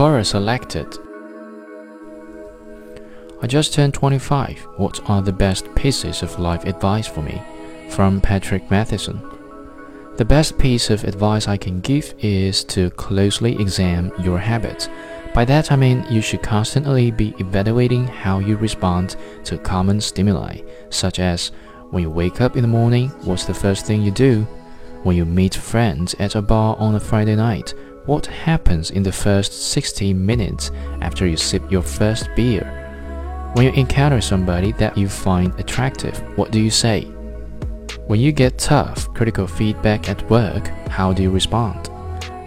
Quora selected. I just turned 25. What are the best pieces of life advice for me? From Patrick Matheson. The best piece of advice I can give is to closely examine your habits. By that I mean you should constantly be evaluating how you respond to common stimuli, such as when you wake up in the morning, what's the first thing you do? When you meet friends at a bar on a Friday night, what happens in the first 60 minutes after you sip your first beer? When you encounter somebody that you find attractive, what do you say? When you get tough, critical feedback at work, how do you respond?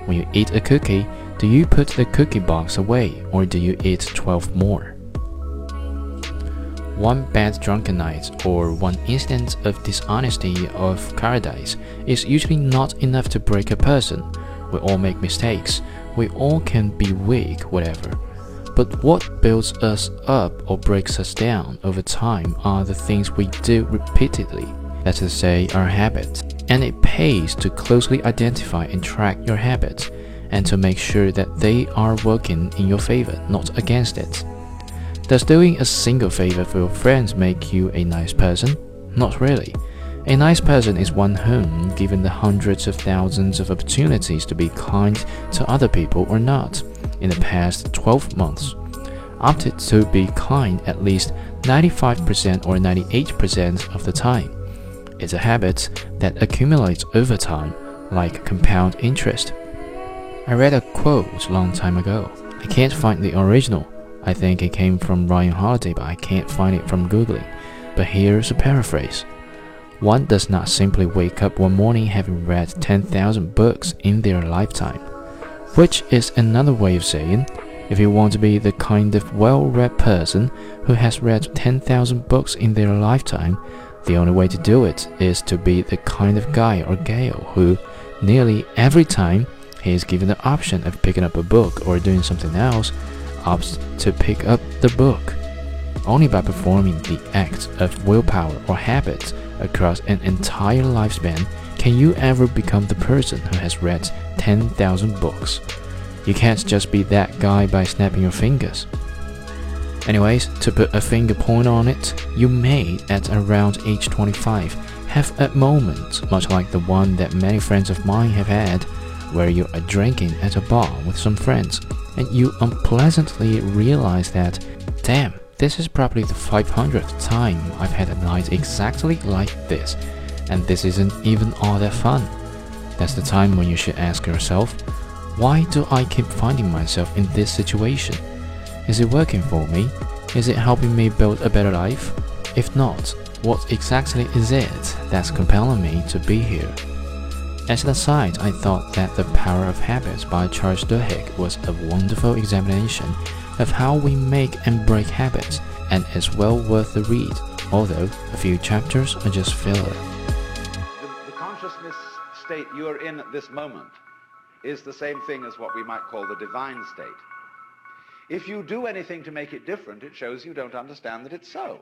When you eat a cookie, do you put the cookie box away or do you eat 12 more? One bad drunken night or one instance of dishonesty of cowardice is usually not enough to break a person. We all make mistakes. We all can be weak, whatever. But what builds us up or breaks us down over time are the things we do repeatedly. That is to say, our habits. And it pays to closely identify and track your habits and to make sure that they are working in your favor, not against it. Does doing a single favor for your friends make you a nice person? Not really. A nice person is one whom, given the hundreds of thousands of opportunities to be kind to other people or not, in the past 12 months, opted to be kind at least 95% or 98% of the time. It's a habit that accumulates over time, like compound interest. I read a quote long time ago. I can't find the original, I think it came from Ryan Holiday, but I can't find it from Googling. But here's a paraphrase. One does not simply wake up one morning having read 10,000 books in their lifetime. Which is another way of saying, if you want to be the kind of well read person who has read 10,000 books in their lifetime, the only way to do it is to be the kind of guy or gal who, nearly every time he is given the option of picking up a book or doing something else, opts to pick up the book. Only by performing the act of willpower or habit across an entire lifespan can you ever become the person who has read 10,000 books. You can't just be that guy by snapping your fingers. Anyways, to put a finger point on it, you may, at around age 25, have a moment much like the one that many friends of mine have had, where you are drinking at a bar with some friends and you unpleasantly realize that, damn, this is probably the 500th time I've had a night exactly like this, and this isn't even all that fun. That's the time when you should ask yourself, why do I keep finding myself in this situation? Is it working for me? Is it helping me build a better life? If not, what exactly is it that's compelling me to be here? As an aside, I thought that The Power of Habits by Charles Duhigg was a wonderful examination of how we make and break habits and is well worth the read, although a few chapters are just filler. The, the consciousness state you are in at this moment is the same thing as what we might call the divine state. If you do anything to make it different, it shows you don't understand that it's so.